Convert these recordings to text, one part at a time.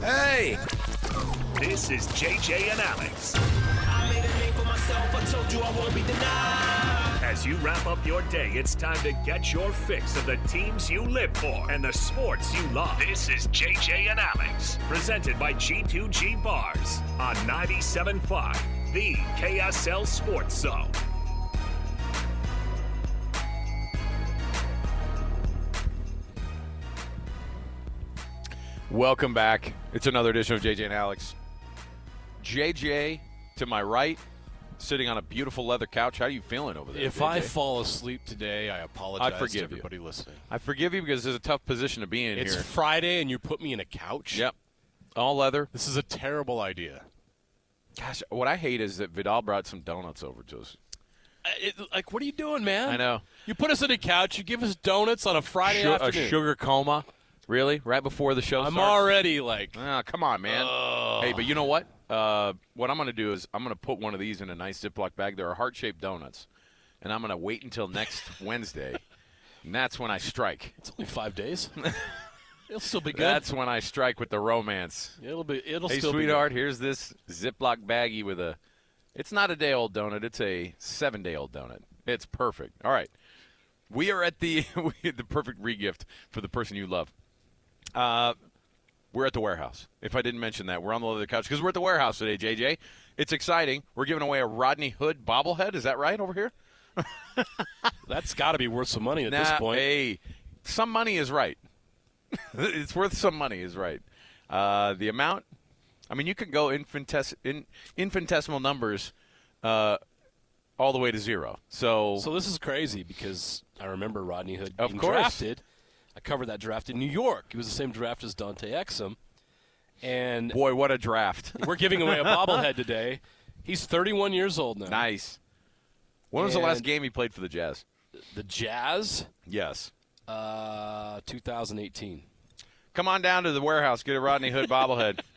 Hey! This is JJ and Alex. I made a name for myself. I told you I won't be denied. As you wrap up your day, it's time to get your fix of the teams you live for and the sports you love. This is JJ and Alex, presented by G2G Bars on 97.5, the KSL Sports Zone. Welcome back. It's another edition of JJ and Alex. JJ to my right, sitting on a beautiful leather couch. How are you feeling over there? If JJ? I fall asleep today, I apologize I forgive to you. everybody listening. I forgive you because it's a tough position to be in It's here. Friday and you put me in a couch? Yep. All leather. This is a terrible idea. Gosh, what I hate is that Vidal brought some donuts over to us. Uh, it- like, what are you doing, man? I know. You put us in a couch, you give us donuts on a Friday Su- a sugar coma. Really? Right before the show I'm starts? already like, Ah, come on, man. Ugh. Hey, but you know what? Uh, what I'm going to do is I'm going to put one of these in a nice Ziploc bag. They're heart-shaped donuts, and I'm going to wait until next Wednesday, and that's when I strike. it's only five days. It'll still be good. That's when I strike with the romance. it'll be. It'll hey, still sweetheart, here's this Ziploc baggie with a. It's not a day-old donut. It's a seven-day-old donut. It's perfect. All right, we are at the the perfect regift for the person you love. Uh, we're at the warehouse. If I didn't mention that, we're on the leather couch because we're at the warehouse today, JJ. It's exciting. We're giving away a Rodney Hood bobblehead. Is that right over here? That's got to be worth some money at this point. Hey, some money is right. it's worth some money is right. Uh, the amount, I mean, you can go infintes- in, infinitesimal numbers uh, all the way to zero. So, So this is crazy because I remember Rodney Hood Of being course. drafted. I covered that draft in New York. It was the same draft as Dante Exum, and boy, what a draft! we're giving away a bobblehead today. He's 31 years old now. nice. When was the last game he played for the Jazz? The Jazz, Yes. uh, 2018. Come on down to the warehouse. Get a Rodney Hood bobblehead.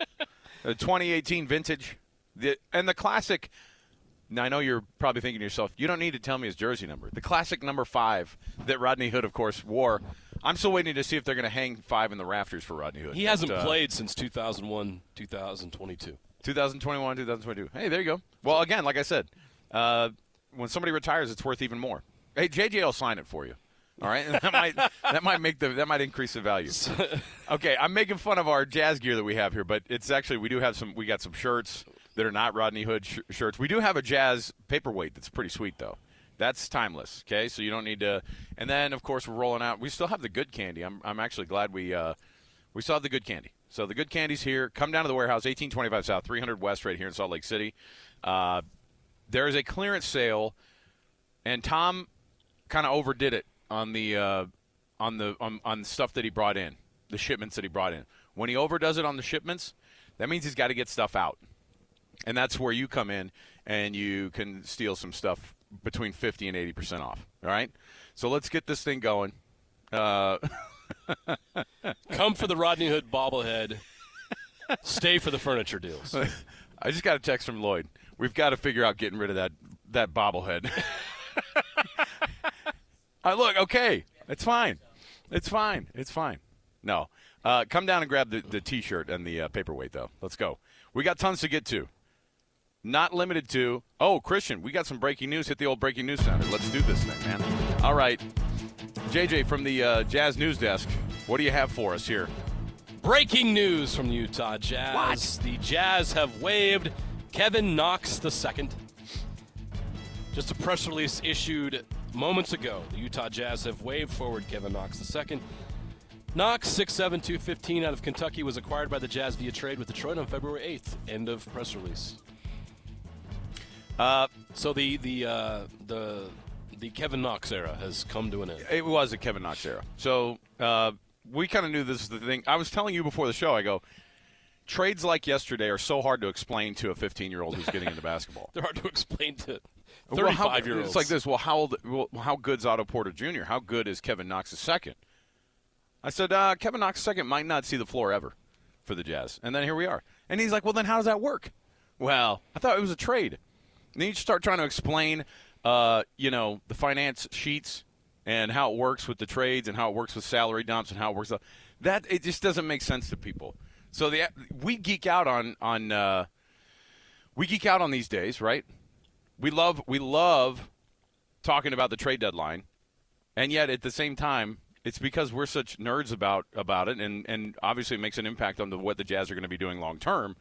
The 2018 vintage. The, and the classic. Now, I know you're probably thinking to yourself, you don't need to tell me his jersey number. The classic number five that Rodney Hood, of course, wore. I'm still waiting to see if they're going to hang five in the rafters for Rodney Hood. He hasn't But, uh, played since 2001, 2022. 2021, 2022. Hey, there you go. Well, again, like I said, uh, when somebody retires, it's worth even more. Hey, JJ will sign it for you. All right, that might that might make the that might increase the value. Okay, I'm making fun of our jazz gear that we have here, but it's actually we do have some. We got some shirts that are not Rodney Hood sh- shirts. We do have a jazz paperweight that's pretty sweet though. That's timeless. Okay, so you don't need to. And then of course we're rolling out. We still have the good candy. I'm I'm actually glad we uh, we still have the good candy. So the good candy's here. Come down to the warehouse, 1825 South, 300 West, right here in Salt Lake City. Uh, there is a clearance sale, and Tom kind of overdid it on the uh, on the on, on stuff that he brought in, the shipments that he brought in. When he overdoes it on the shipments, that means he's got to get stuff out, and that's where you come in and you can steal some stuff between 50 and 80 percent off. All right, so let's get this thing going. Uh, Come for the Rodney Hood bobblehead. Stay for the furniture deals. I just got a text from Lloyd. We've got to figure out getting rid of that that bobblehead. uh, look, okay, it's fine. It's fine. It's fine. No, uh, come down and grab the, the T-shirt and the uh, paperweight, though. Let's go. We got tons to get to. Not limited to. Oh, Christian, we got some breaking news. Hit the old breaking news sounder. Let's do this thing, man. All right, JJ from the uh, Jazz News Desk. What do you have for us here? Breaking news from the Utah Jazz. What? The Jazz have waived Kevin Knox II. Just a press release issued moments ago. The Utah Jazz have waived forward Kevin Knox II. Knox, 6'7", 215 out of Kentucky, was acquired by the Jazz via trade with Detroit on February 8th. End of press release. Uh, So the the uh, the the Kevin Knox era has come to an end. It was a Kevin Knox era. So uh, we kind of knew this was the thing. I was telling you before the show. I go, trades like yesterday are so hard to explain to a 15 year old who's getting into basketball. They're hard to explain to Well, how- 35 year olds. It's like this. Well, how old? Well, how good's Otto Porter Jr.? How good is Kevin Knox second? I said uh, Kevin Knox second might not see the floor ever for the Jazz, and then here we are. And he's like, well, then how does that work? Well, I thought it was a trade. And then you start trying to explain, uh, you know, the finance sheets and how it works with the trades and how it works with salary dumps and how it works. That it just doesn't make sense to people. So the we geek out on on uh, we geek out on these days, right? We love we love talking about the trade deadline, and yet at the same time, it's because we're such nerds about about it, and and obviously it makes an impact on the, what the Jazz are going to be doing long term.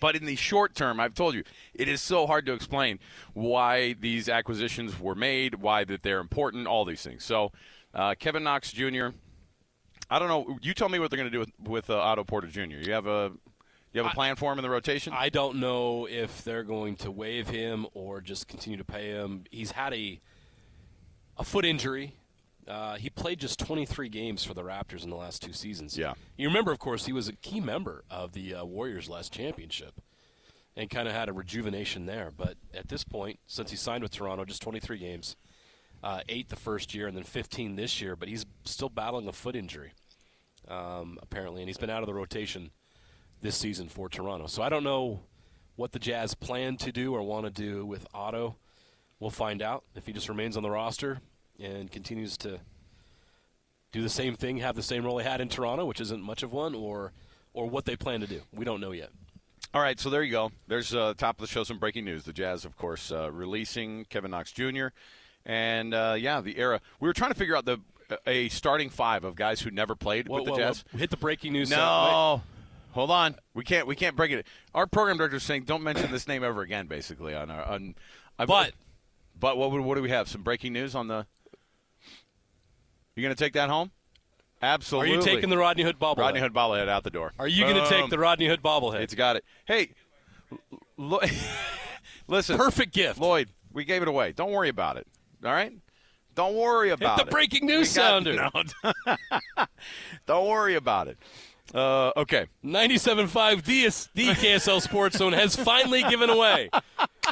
But in the short term, I've told you, it is so hard to explain why these acquisitions were made, why that they're important, all these things. So, uh, Kevin Knox Jr. I don't know. You tell me what they're going to do with, with uh, Otto Porter Jr. You have a you have a plan for him in the rotation? I don't know if they're going to waive him or just continue to pay him. He's had a a foot injury. Uh, he played just 23 games for the Raptors in the last two seasons. Yeah. You remember, of course, he was a key member of the uh, Warriors' last championship and kind of had a rejuvenation there. But at this point, since he signed with Toronto, just 23 games, uh, eight the first year and then 15 this year, but he's still battling a foot injury, um, apparently, and he's been out of the rotation this season for Toronto. So I don't know what the Jazz plan to do or want to do with Otto. We'll find out if he just remains on the roster and continues to do the same thing, have the same role he had in Toronto, which isn't much of one, or or what they plan to do. We don't know yet. All right, so there you go. There's uh, top of the show some breaking news. The Jazz, of course, uh, releasing Kevin Knox Jr. And uh, yeah, the era. We were trying to figure out the a starting five of guys who never played Whoa, with the whoa, Jazz. whoa. Hit the breaking news. No. Hold on. We can't. We can't break it. Our program director is saying, "Don't mention this name ever again." Basically, on our on. I- But- but what what do we have? Some breaking news on the. You going to take that home? Absolutely. Are you taking the Rodney Hood bobblehead? Rodney Hood bobblehead out the door? Are you going to take the Rodney Hood bobblehead? It's got it. Hey, Lo- listen, perfect gift. Lloyd. We gave it away. Don't worry about it. All right. Don't worry about it. the it. breaking news got- sounder. No, don't worry about it. Uh, okay. 97.5 DS, the KSL Sports Zone has finally given away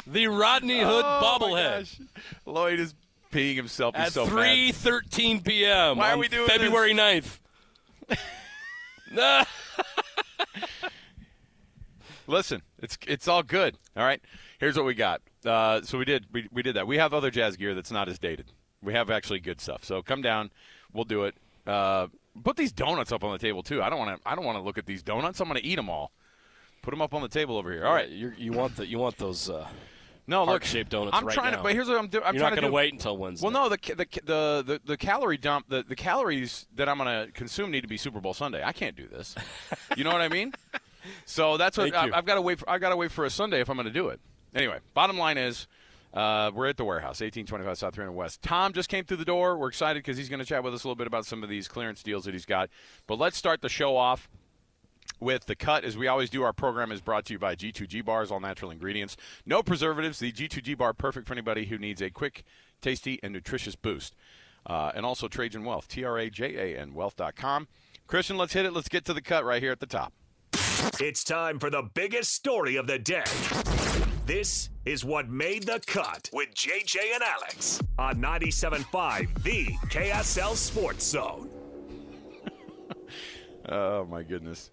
the Rodney Hood Oh, my bobblehead gosh. Lloyd is peeing himself. He's at so mad. 3:13 p.m. Why are on we doing February 9th. Nah. Listen, it's it's all good. All right. Here's what we got. Uh, so we did we, we did that. We have other jazz gear that's not as dated. We have actually good stuff. So come down. We'll do it. Uh, put these donuts up on the table too. I don't want to. I don't want to look at these donuts. I'm going to eat them all. Put them up on the table over here. All right. you you want the you want those uh, No, look. heart-shaped donuts I'm right trying now. to. But here's what I'm doing. I'm You're trying not to going to do. wait until Wednesday. Well, no, the, the the the the calorie dump, the, the calories that I'm going to consume need to be Super Bowl Sunday. I can't do this. you know what I mean? So that's what I, I've got to wait. For, I've got to wait for a Sunday if I'm going to do it. Anyway, bottom line is. Uh, we're at the warehouse, 1825 South 300 West. Tom just came through the door. We're excited because he's going to chat with us a little bit about some of these clearance deals that he's got. But let's start the show off with the cut as we always do our program is brought to you by g2g bars all natural ingredients. No preservatives. The g2g bar perfect for anybody who needs a quick tasty and nutritious boost. Uh, and also trajan wealth t-r-a-j-a-n wealth.com christian let's hit it. Let's get to the cut right here at the top. It's time for the biggest story of the day. This is what made the cut with JJ and Alex on 97.5, the KSL Sports Zone. oh my goodness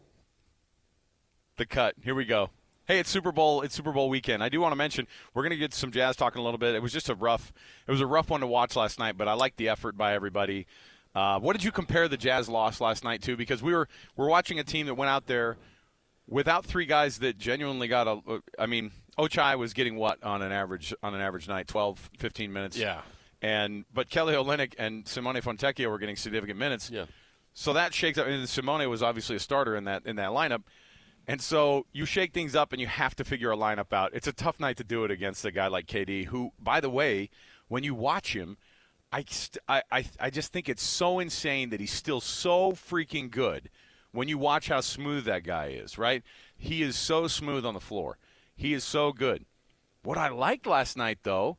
the cut here we go Hey, it's Super Bowl. It's Super Bowl weekend. I do want to mention we're going to get some jazz talking a little bit. It was just a rough. It was a rough one to watch last night, but I like the effort by everybody. Uh, what did you compare the Jazz loss last night to? Because we were we're watching a team that went out there without three guys that genuinely got a. I mean, Ochai was getting what on an average on an average night, 12, 15 minutes. Yeah. And but Kelly Olynyk and Simone Fontecchio were getting significant minutes. Yeah. So that shakes up. And Simone was obviously a starter in that in that lineup. And so you shake things up and you have to figure a lineup out. It's a tough night to do it against a guy like KD, who, by the way, when you watch him, I, st- I, I, I just think it's so insane that he's still so freaking good when you watch how smooth that guy is, right? He is so smooth on the floor. He is so good. What I liked last night, though,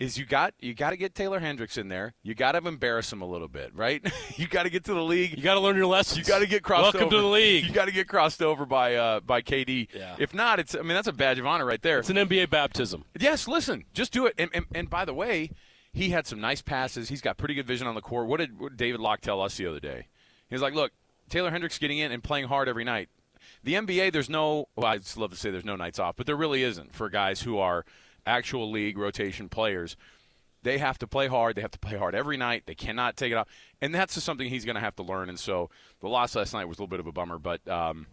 is you got you got to get Taylor Hendricks in there. You got to embarrass him a little bit, right? you got to get to the league. You got to learn your lessons. You got to get crossed Welcome over. to the league. You got to get crossed over by uh, by KD. Yeah. If not, it's I mean that's a badge of honor right there. It's an NBA baptism. yes, listen, just do it. And, and, and by the way, he had some nice passes. He's got pretty good vision on the court. What did, what did David Locke tell us the other day? He was like, "Look, Taylor Hendricks getting in and playing hard every night. The NBA, there's no. Well, I'd love to say there's no nights off, but there really isn't for guys who are actual league rotation players." They have to play hard. They have to play hard every night. They cannot take it off, and that's just something he's going to have to learn. And so the loss last night was a little bit of a bummer, but um,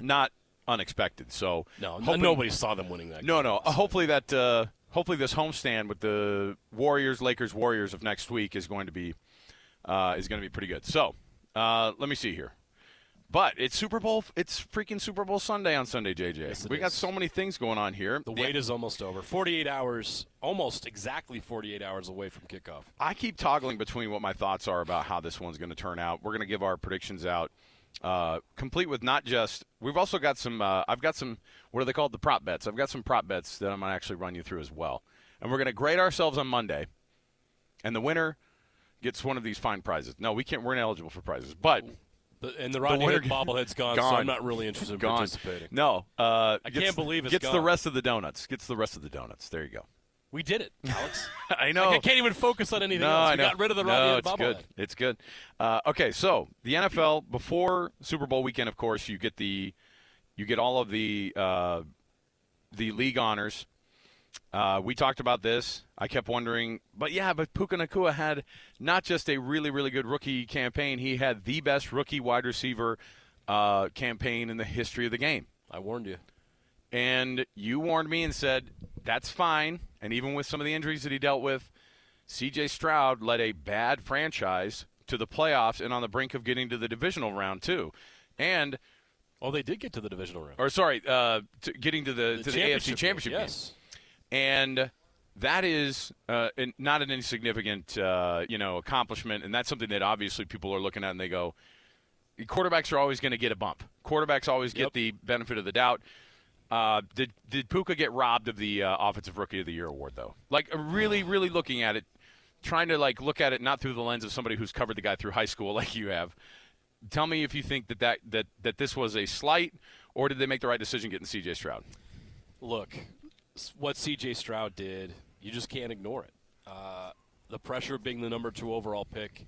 not unexpected. So No, hoping- nobody saw them winning that. no, game. no. Uh, hopefully that uh, hopefully this homestand with the Warriors, Lakers, Warriors of next week is going to be uh, is going to be pretty good. So uh, let me see here. But it's Super Bowl. It's freaking Super Bowl Sunday on Sunday, JJ. it we got so many things going on here. The wait is almost over. 48 hours, almost exactly 48 hours away from kickoff. I keep toggling between what my thoughts are about how this one's going to turn out. We're going to give our predictions out, uh, complete with not just. We've also got some. Uh, I've got some. What are they called? The prop bets. I've got some prop bets that I'm going to actually run you through as well. And we're going to grade ourselves on Monday, and the winner gets one of these fine prizes. No, we can't. We're ineligible for prizes, but The, and the Rodney Hood bobblehead's gone, so I'm not really interested in gone. participating. No, uh, I gets- can't believe it's gets the rest of the donuts. Gets the rest of the donuts. There you go. We did it, Alex. I know. Like, I can't even focus on anything No, else. I We know. got rid of the no, Rodney Hood it's bobblehead. good. It's good. Uh, okay, so the NFL before Super Bowl weekend, of course, you get the you get all of the uh, the league honors. Uh, we talked about this. I kept wondering, but yeah, but Puka Nacua had not just a really, really good rookie campaign. He had the best rookie wide receiver uh, campaign in the history of the game. I warned you. And you warned me and said, that's fine. And even with some of the injuries that he dealt with, CJ Stroud led a bad franchise to the playoffs and on the brink of getting to the divisional round, too. And, Oh, they did get to the divisional round. or sorry, uh, to getting to the, to the AFC Championship game. Yes. And that is uh, not an insignificant, uh, you know, accomplishment. And that's something that obviously people are looking at and they go, quarterbacks are always going to get a bump. Quarterbacks always Yep. get the benefit of the doubt. Uh, did did Puka get robbed of the uh, offensive rookie of the year award though? Like really, really looking at it, trying to like look at it not through the lens of somebody who's covered the guy through high school like you have. Tell me if you think that that that, that this was a slight, or did they make the right decision getting C.J. Stroud? Look, what C.J. Stroud did, you just can't ignore it. Uh, the pressure of being the number two overall pick,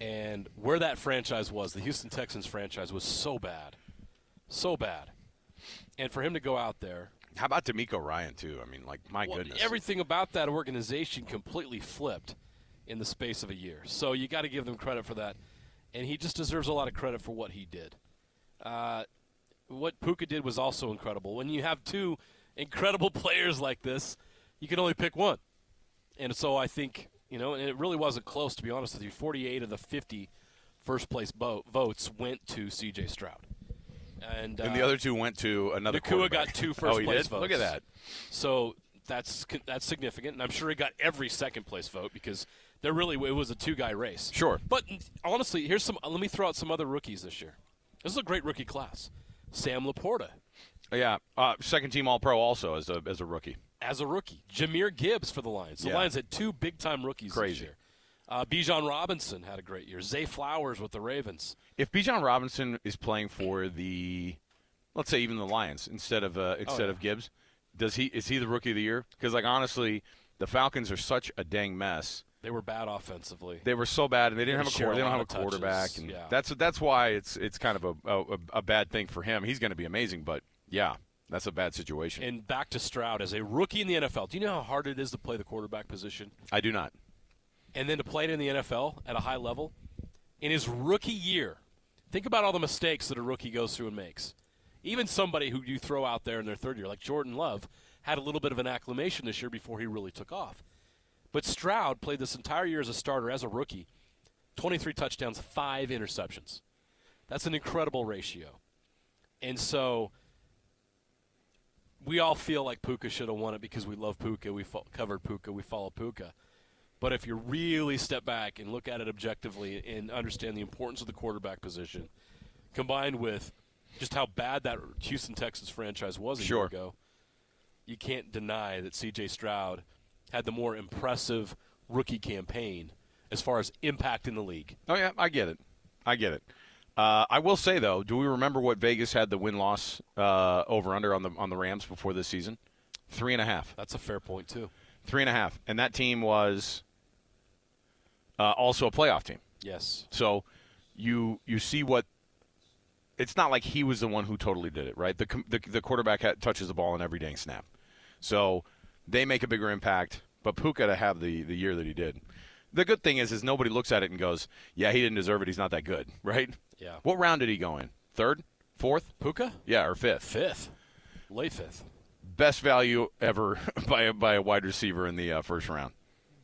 and where that franchise was, the Houston Texans franchise was so bad, so bad, and for him to go out there, How about DeMeco Ryan too? I mean, like my well, goodness, everything about that organization completely flipped in the space of a year. So you got to give them credit for that, and he just deserves a lot of credit for what he did. Uh, what Puka did was also incredible. When you have two incredible players like this, you can only pick one, and so I think you know, and it really wasn't close to be honest with you. Forty-eight of the 50 first place bo- votes went to C.J. Stroud, and, and the uh, other two went to another. Nacua got two oh, first he place did? votes. Look at that. So that's that's significant, and I'm sure he got every second place vote because there really it was a two guy race. Sure. But honestly, here's some. Let me throw out some other rookies this year. This is a great rookie class. Sam LaPorta Yeah, uh, second team All Pro also as a as a rookie. as a rookie. Jahmyr Gibbs for the Lions. The Yeah. Lions had two big time rookies this year. Uh, Bijan Robinson had a great year. Zay Flowers with the Ravens. If Bijan Robinson is playing for the, let's say even the Lions instead of uh, instead yeah. of Gibbs, does he is he the rookie of the year? Because like honestly, the Falcons are such a dang mess. They were bad offensively. They were so bad, and they didn't They have a share quar- a they don't have a touches, quarterback, and yeah. that's that's why it's it's kind of a, a a bad thing for him. He's going to be amazing, but yeah, that's a bad situation. and back to Stroud as a rookie in the NFL. Do you know how hard it is to play the quarterback position? I do not. and then to play it in the NFL at a high level in his rookie year. Think about all the mistakes that a rookie goes through and makes. Even somebody who you throw out there in their third year, like Jordan Love, had a little bit of an acclimation this year before he really took off. But Stroud played this entire year as a starter, as a rookie 23 touchdowns, five interceptions. That's an incredible ratio. And so we all feel like Puka should have won it because we love Puka. We fo- covered Puka. We follow Puka. But if you really step back and look at it objectively and understand the importance of the quarterback position, combined with just how bad that Houston Texas franchise was a Sure. year ago, you can't deny that C.J. Stroud had the more impressive rookie campaign as far as impact in the league. Oh yeah, I get it. I get it. Uh, I will say though, do we remember what Vegas had the win loss uh, over under on the on the Rams before this season? Three and a half. That's a fair point too. Three and a half, and that team was uh, also a playoff team. Yes. So you you see what it's not like he was the one who totally did it, right? The the, the quarterback ha- touches the ball in every dang snap. So they make a bigger impact. but Puka to have the the year that he did. The good thing is, is nobody looks at it and goes, "Yeah, he didn't deserve it. He's not that good." Right? Yeah. What round did he go in? Third, fourth? Puka? Yeah, or fifth. Fifth. Late fifth. Best value ever by a, by a wide receiver in the uh, first round,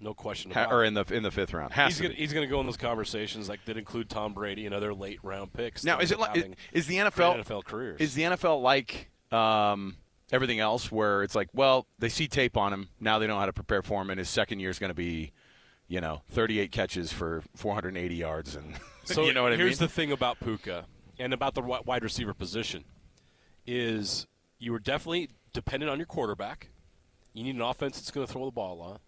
No question ha- or in the in the fifth round. Has He's gonna, he's gonna go in those conversations like that include Tom Brady and other late round picks. Now, is it like is the NFL NFL careers? Is the NFL like um, everything else, where it's like, well, they see tape on him now, they know how to prepare for him, and his second year is going to be, you know, 38 catches for 480 yards, and So you know what I mean? here's the thing about Puka and about the wide receiver position is you were definitely dependent on your quarterback. You need an offense that's going to throw the ball a lot.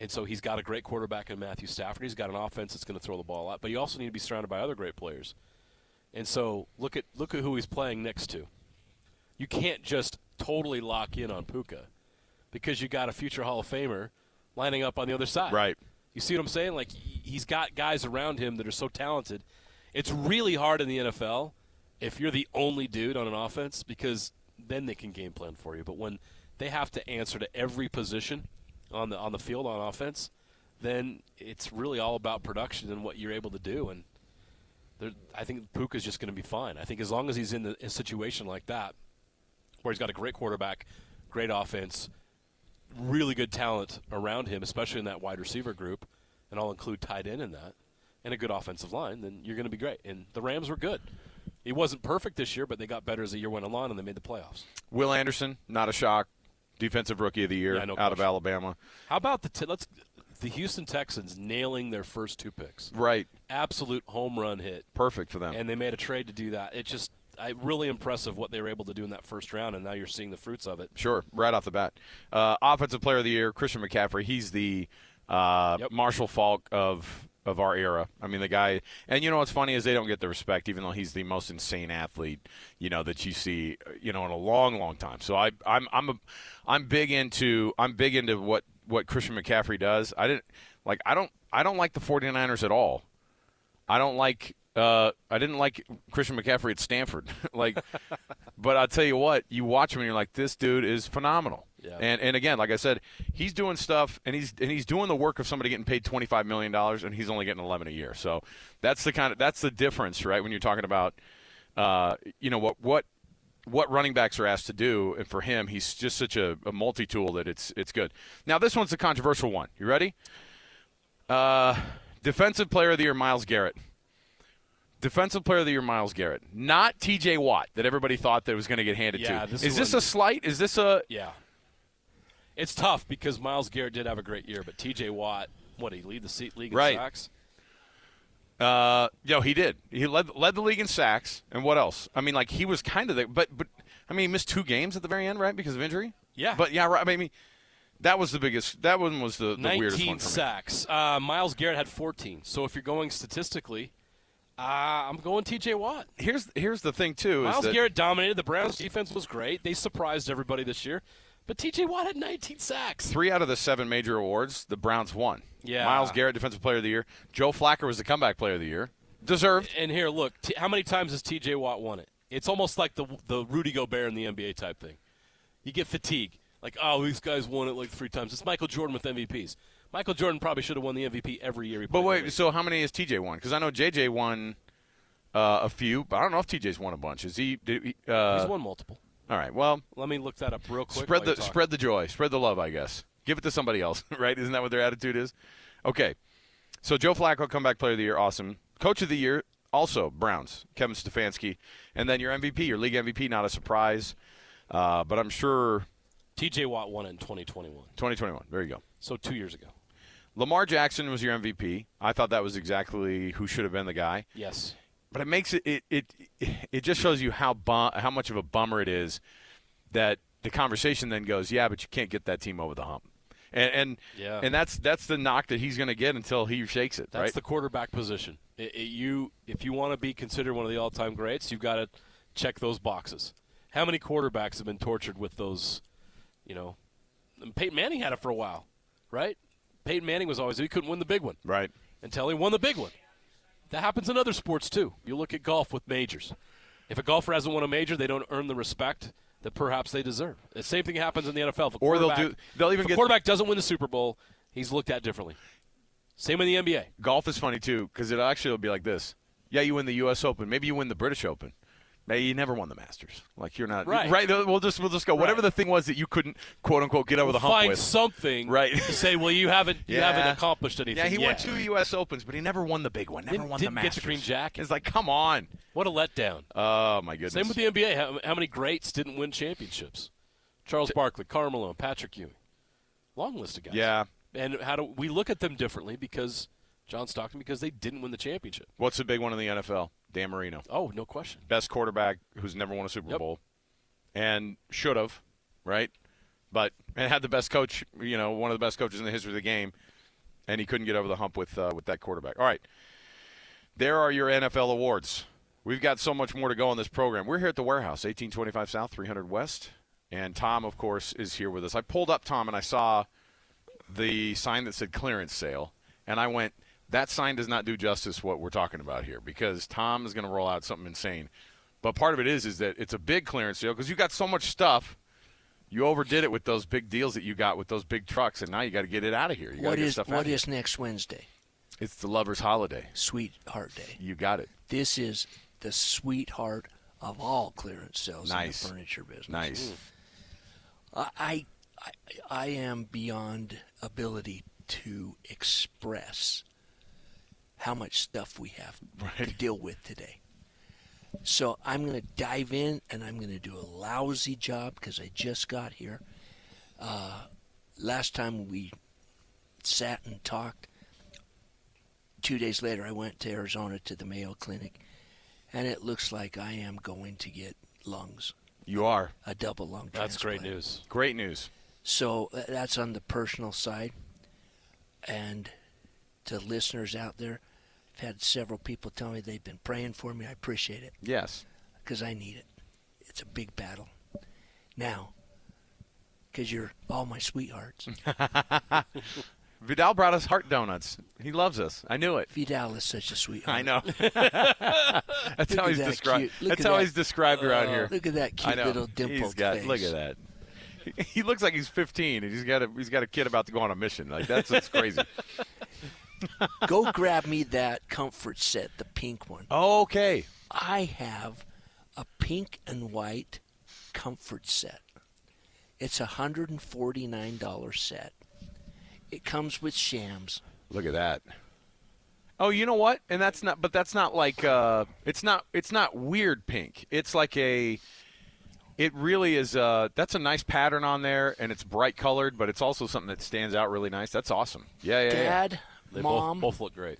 And so he's got a great quarterback in Matthew Stafford. He's got an offense that's going to throw the ball a lot, but you also need to be surrounded by other great players. And so look at look at who he's playing next to. You can't just totally lock in on Puka because you got a future Hall of Famer lining up on the other side. Right. You see what I'm saying? Like he- he's got guys around him that are so talented. It's really hard in the NFL if you're the only dude on an offense because then they can game plan for you. But when they have to answer to every position on the on the field on offense, then it's really all about production and what you're able to do. And I think Puka's just going to be fine. I think as long as he's in the, a situation like that, where he's got a great quarterback, great offense, really good talent around him, especially in that wide receiver group, and I'll include tight end in that, and a good offensive line, then you're going to be great. And the Rams were good. It wasn't perfect this year, but they got better as the year went along, and they made the playoffs. Will Anderson, not a shock, defensive rookie of the year Yeah, no out of. Alabama. How about the t- let's the Houston Texans nailing their first two picks? Right, Absolute home run hit, perfect for them. and they made a trade to do that. It just I, really impressive what they were able to do in that first round, and now you're seeing the fruits of it. Sure, right off the bat. Uh, offensive player of the year, Christian McCaffrey. He's the uh, Yep. Marshall Faulk of of our era. I mean, the guy. And you know what's funny is they don't get the respect, even though he's the most insane athlete, you know, that you see, you know, in a long, long time. So I, I'm, I'm, a, I'm big into, I'm big into what what Christian McCaffrey does. I didn't like, I don't, I don't like the 49ers at all. I don't like. Uh, I didn't like Christian McCaffrey at Stanford. like, but I'll tell you what, you watch him and you're like, this dude is phenomenal. Yeah. And and again, like I said, he's doing stuff and he's and he's doing the work of somebody getting paid twenty five million dollars and he's only getting eleven a year. So that's the kind of that's the difference, right? When you're talking about, uh, you know what what what running backs are asked to do, and for him, he's just such a, a multi tool that it's it's good. Now this one's a controversial one. You ready? Uh, defensive player of the year, Myles Garrett. Defensive player of the year, Myles Garrett, not T.J. Watt that everybody thought that was going to get handed Yeah, to. this is this a slight? Is this a Yeah. It's tough because Myles Garrett did have a great year, but T.J. Watt, what he lead the seat league in Right. sacks? Uh, yo, he did. He led led the league in sacks, and what else? I mean, like he was kind of the, but but I mean, he missed two games at the very end, right, because of injury. Yeah. but yeah, right. I mean, that was the biggest. That one was the, the weirdest 19 one for me. sacks. Uh, Myles Garrett had 14. So if you're going statistically, uh, I'm going T.J. Watt. Here's here's the thing too. Myles is that, Garrett dominated. The Browns' defense was great. They surprised everybody this year. But T.J. Watt had 19 sacks. Three out of the seven major awards, the Browns won. Yeah. Myles Garrett, Defensive Player of the Year. Joe Flacco was the Comeback Player of the Year. Deserved. And here, look, t- how many times has T.J. Watt won it? It's almost like the the Rudy Gobert in the NBA type thing. You get fatigue. Like, oh, these guys won it like three times. It's Michael Jordan with MVPs. Michael Jordan probably should have won the MVP every year. He But wait, so how many has TJ won? Because I know JJ won uh, a few, but I don't know if TJ's won a bunch. Is he? He uh, he's won multiple. All right. Well, Let me look that up real quick. spread the spread the joy, spread the love. I guess give it to somebody else, right? Isn't that what their attitude is? Okay. So Joe Flacco, comeback player of the year, awesome. Coach of the year, also Browns, Kevin Stefanski, and then your MVP, your league MVP, not a surprise, uh, but I'm sure T.J. Watt won in 2021. 2021. There you go. So two years ago. Lamar Jackson was your MVP. I thought that was exactly who should have been the guy. Yes. but it makes it it it, it just shows you how bum, how much of a bummer it is that the conversation then goes, yeah, but you can't get that team over the hump, and and Yeah. and that's that's the knock that he's going to get until he shakes it, That's right? the quarterback position. It, it- you, if you want to be considered one of the all-time greats, you've got to check those boxes. How many quarterbacks have been tortured with those? You know, Peyton Manning had it for a while, right? Peyton Manning was always he couldn't win the big one right. until he won the big one. That happens in other sports too. You look at golf with majors. If a golfer hasn't won a major, they don't earn the respect that perhaps they deserve. The same thing happens in the NFL. If a Or they'll do- they'll even if a quarterback doesn't win the Super Bowl, he's looked at differently. Same in the NBA. Golf is funny too because it actually will be like this. Yeah, you win the U.S. Open. Maybe you win the British Open. You never won the Masters. Like you're not Right. Right. We'll just we'll just go. Whatever the thing was that you couldn't quote unquote get over the hump Find with. something Right. to say, well, you haven't you Yeah. haven't accomplished anything. yeah, he won two U.S. Opens, but he never won the big one. Never Didn't- won didn't the get Masters. the green jacket. It's like, come on. What a letdown. Oh my goodness. Same with the NBA. How, how many greats didn't win championships? Charles Barkley, Carmelo, Patrick Ewing. Long list of guys. Yeah. And how do we look at them differently because John Stockton because they didn't win the championship? What's the big one in the NFL? Dan Marino, Oh, no question. best quarterback who's never won a Super Yep. Bowl, and should have, right? But and had the best coach, you know, one of the best coaches in the history of the game, and he couldn't get over the hump with uh, with that quarterback. All right, there are your NFL awards. We've got so much more to go on this program. We're here at the warehouse, 1825 South, 300 West, and Tom, of course, is here with us. I pulled up Tom and I saw the sign that said clearance sale, and I went, that sign does not do justice what we're talking about here because Tom is going to roll out something insane. But part of it is is that it's a big clearance deal because you got so much stuff. You overdid it with those big deals that you got with those big trucks, and now you got to get it out of here. You What get is stuff out what of next Wednesday? It's the lovers' holiday. Sweetheart Day. You got it. This is the sweetheart of all clearance sales Nice. in the furniture business. Nice. Mm. I, I I am beyond ability to express how much stuff we have to deal with today. So I'm going to dive in and I'm going to do a lousy job because I just got here. Uh, last time we sat and talked, two days later I went to Arizona to the Mayo Clinic, and it looks like I am going to get lungs, You are. a double lung That's great news. Great news. So that's on the personal side. And to listeners out there, I've had several people tell me they've been praying for me. I appreciate it Yes. because I need it. It's a big battle. Now, because you're all my sweethearts, Vidal brought us heart donuts. He loves us. I knew it. Vidal is such a sweetheart. I know. that's how he's that described. That's at how that. he's described around oh, here. Look at that cute little dimpled got, face. Look at that. He- He looks like he's 15, and he's got a he's got a kid about to go on a mission. Like that's what's crazy. Go grab me that comfort set, the pink one. oh, okay. I have a pink and white comfort set. It's a hundred and forty nine dollar set. It comes with shams. Look at that. Oh, you know what? And that's not. But that's not like. Uh, it's not. It's not weird pink. It's like a. It really is. Uh, that's a nice pattern on there, and it's bright colored, but it's also something that stands out really nice. That's awesome. Yeah, yeah, yeah. They mom, both, both look great.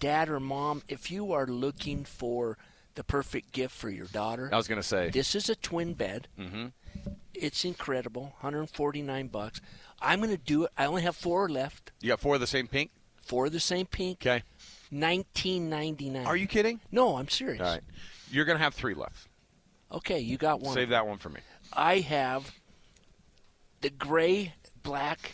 dad or mom, if you are looking for the perfect gift for your daughter, I was gonna say. this is a twin bed. Mm-hmm. It's incredible, 149 bucks. I'm going to do it. I only have four left. You got four of the same pink. Four of the same pink. Okay. 19.99. Are you kidding? No, I'm serious. All right. You're gonna have three left. Okay, you got one. Save that one for me. I have the gray black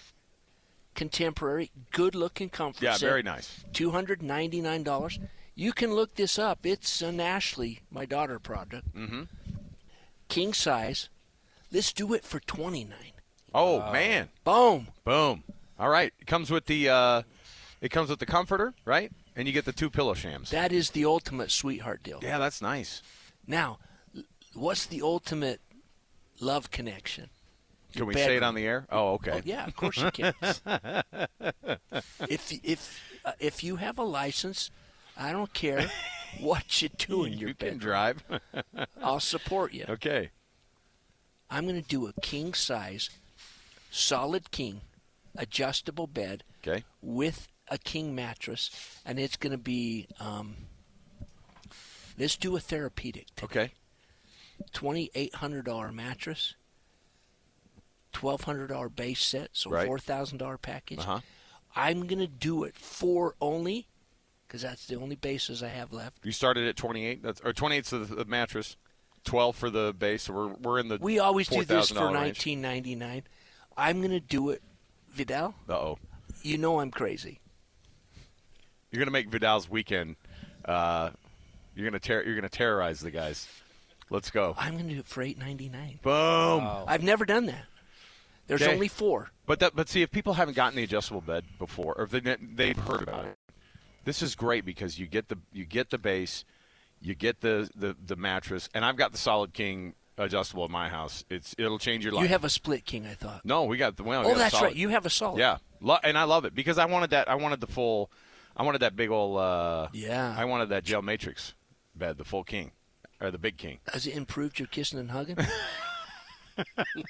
contemporary good looking comfort Yeah, set, very nice. $299 you can look this up it's an ashley my daughter product mm-hmm. king size let's do it for 29 Oh man. boom Boom. All right. It comes with the. Uh, it comes with the comforter, right? And you get the two pillow shams. that is the ultimate sweetheart deal yeah, that's nice. now what's the ultimate love connection Can we bedroom. say it on the air? Oh, okay. Oh, yeah, of course you can. if if uh, if you have a license, I don't care what you do in your you can drive. I'll support you. okay. I'm going to do a king size, solid king, adjustable bed Okay. with a king mattress, and it's going to be. Um, let's do a therapeutic. Okay. Twenty eight hundred dollar mattress. Twelve hundred dollar base set, so Right. four thousand dollar package. Uh huh. I'm gonna do it for only, because that's the only bases I have left. You started at 28. That's or 28's the, the mattress. 12 for the base. So we're we're in the. We always do this for $4,000 range. 19.99. I'm gonna do it, Vidal. Uh oh. You know I'm crazy. You're gonna make Vidal's weekend. Uh, you're gonna ter- You're gonna terrorize the guys. Let's go. I'm going to do it for eight ninety nine. Boom. I've never done that. There's Okay. only four. But that, but see, if people haven't gotten the adjustable bed before, or if they they've heard about it, this is great because you get the you get the base, you get the the, the mattress, and I've got the Solid King adjustable at my house. It's it'll change your life. You have a split king, I thought. no, we got the well. we Oh, that's right. You have a solid. Yeah, Lo- and I love it because I wanted that. I wanted the full. I wanted that big old. Uh, Yeah. I wanted that gel matrix bed, the full king, or the big king. Has it improved your kissing and hugging?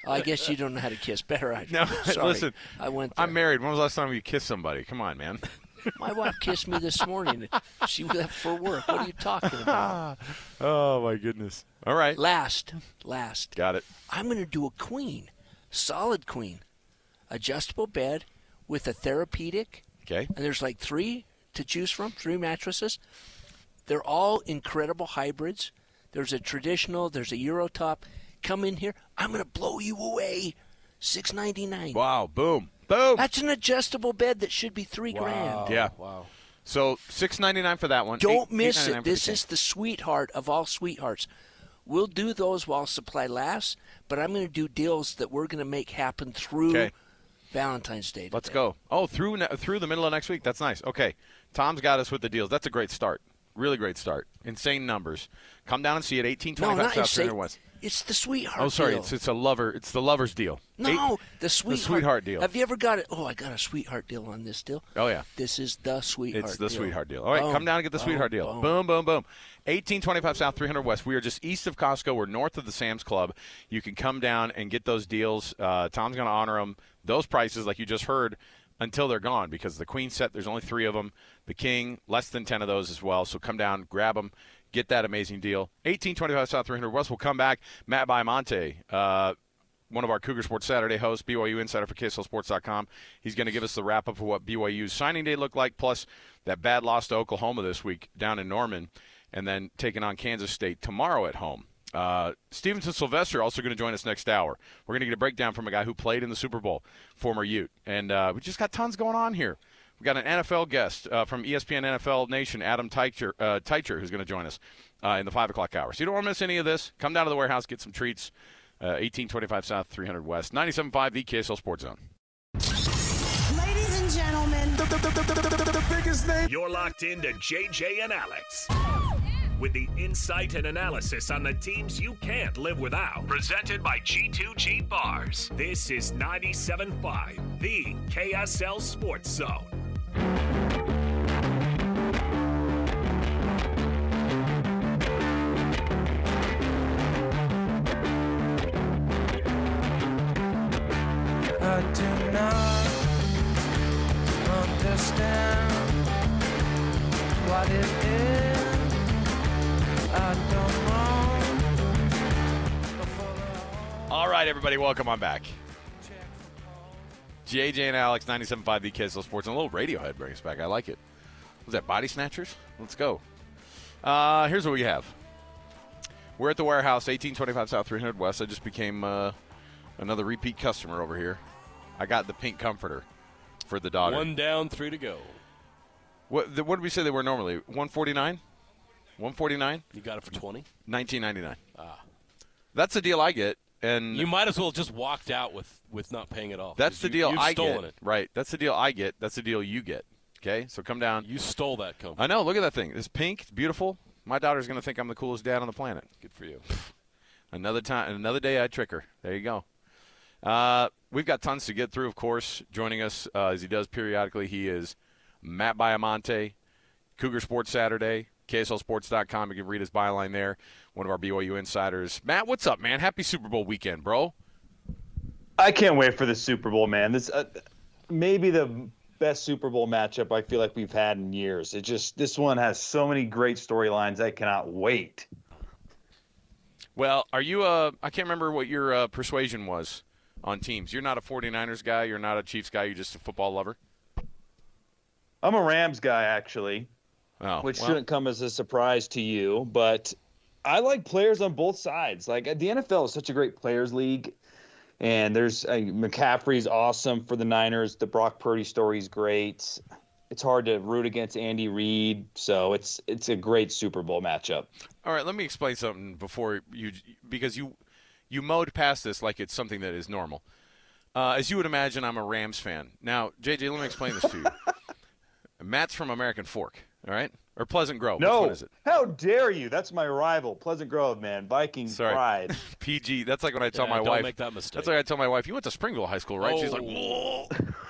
I guess you don't know how to kiss better. I No, sorry. listen, I went. There. I'm married. When was the last time you kissed somebody? Come on, man. My wife kissed me this morning. She left for work. What are you talking about? Oh my goodness. All right, Last, last. got it. I'm going to do a queen, solid queen, adjustable bed with a therapeutic, Okay. and there's like three to choose from, three mattresses. They're all incredible hybrids. There's a traditional, there's a Eurotop. Come in here, I'm going to blow you away. Six ninety nine. Wow. Boom. Boom. That's an adjustable bed that should be three grand. Yeah. Wow. So six ninety nine for that one. Don't Eight- miss $8.99 it. for the This is the sweetheart of all sweethearts. We'll do those while supply lasts, but I'm going to do deals that we're going to make happen through Okay. Valentine's Day. Let's go. Oh, through through the middle of next week. That's nice. Okay, Tom's got us with the deals. That's a great start. Really great start. Insane numbers. Come down and see it. Eighteen No, not South insane. 300 West. It's the sweetheart. Oh, sorry. deal. It's it's a lover. It's the lovers deal. no, Eight- the sweetheart. The sweetheart deal. Have you ever got it? Oh, I got a sweetheart deal on this deal. Oh yeah. This is the sweetheart. It's the deal. sweetheart deal. All right, Boom, come down and get the boom, sweetheart deal. boom. Boom, boom, boom. 1825 South, 300 West. We are just east of Costco. We're north of the Sam's Club. You can come down and get those deals. Uh, Tom's going to honor them. Those prices, like you just heard, until they're gone because the Queen set, there's only three of them. The King, less than 10 of those as well. So come down, grab them, get that amazing deal. 1825 South, 300 West. We'll come back. Matt Baiamonte. Uh, one of our Cougar Sports Saturday hosts, BYU insider for KSLSports.com. He's going to give us the wrap up of what BYU's signing day looked like, plus that bad loss to Oklahoma this week down in Norman, and then taking on Kansas State tomorrow at home. Uh, Stevenson Sylvester also going to join us next hour. We're going to get a breakdown from a guy who played in the Super Bowl, former Ute, and uh, we just got tons going on here. We got an NFL guest uh, from ESPN NFL Nation, Adam Teicher, uh, Teicher who's going to join us uh, in the five o'clock hour. So you don't want to miss any of this. Come down to the warehouse, get some treats. Uh, 1825 South, 300 West, 97.5 the KSL Sports Zone. Ladies and gentlemen, the biggest name. You're locked into JJ and Alex. With the insight and analysis on the teams you can't live without. Presented by G2G Bars. This is 97.5, the KSL Sports Zone. Everybody, welcome on back. JJ and Alex, 97.5 the KSL Sports, and a little Radiohead brings us back. I like it. Was that Body Snatchers? Let's go. Uh, here's what we have. We're at the warehouse, 1825 South, 300 West. I just became uh, another repeat customer over here. I got the pink comforter for the daughter. One down, three to go. What, the, what did we say they were normally? 149 149 You got it for 20. 1999 Ah. That's the deal I get. And You might as well just walked out with, with not paying it off. That's the deal you, you've I stolen get. it. Right. That's the deal I get. That's the deal you get. Okay. So come down. You stole that company. I know. Look at that thing. It's pink. It's beautiful. My daughter's gonna think I'm the coolest dad on the planet. Good for you. Another time. Another day I trick her. There you go. Uh, we've got tons to get through. Of course, joining us uh, as he does periodically, he is Matt Baiamonte, Cougar Sports Saturday, KSLSports.com. You can read his byline there. One of our BYU insiders. Matt, what's up, man? Happy Super Bowl weekend, bro. I can't wait for the Super Bowl, man. This uh, maybe the best Super Bowl matchup I feel like we've had in years. It just this one has so many great storylines. I cannot wait. Well, are you uh I can't remember what your uh, persuasion was on teams. You're not a 49ers guy, you're not a Chiefs guy, you're just a football lover. I'm a Rams guy actually, Oh, which well, shouldn't come as a surprise to you, but I like players on both sides. Like the NFL is such a great players league. And there's uh, McCaffrey's awesome for the Niners. The Brock Purdy story's great. It's hard to root against Andy Reid, so it's it's a great Super Bowl matchup. All right, let me explain something before you because you you mowed past this like it's something that is normal. Uh, as you would imagine, I'm a Rams fan. Now, JJ, let me explain this to you. Matt's from American Fork, all right, or Pleasant Grove. Which No, one is it? how dare you? That's my rival, Pleasant Grove, man. Viking Sorry. pride. PG. That's like when I tell Yeah, my don't wife. make that mistake. That's like I tell my wife. You went to Springville High School, right? She's like, Oh.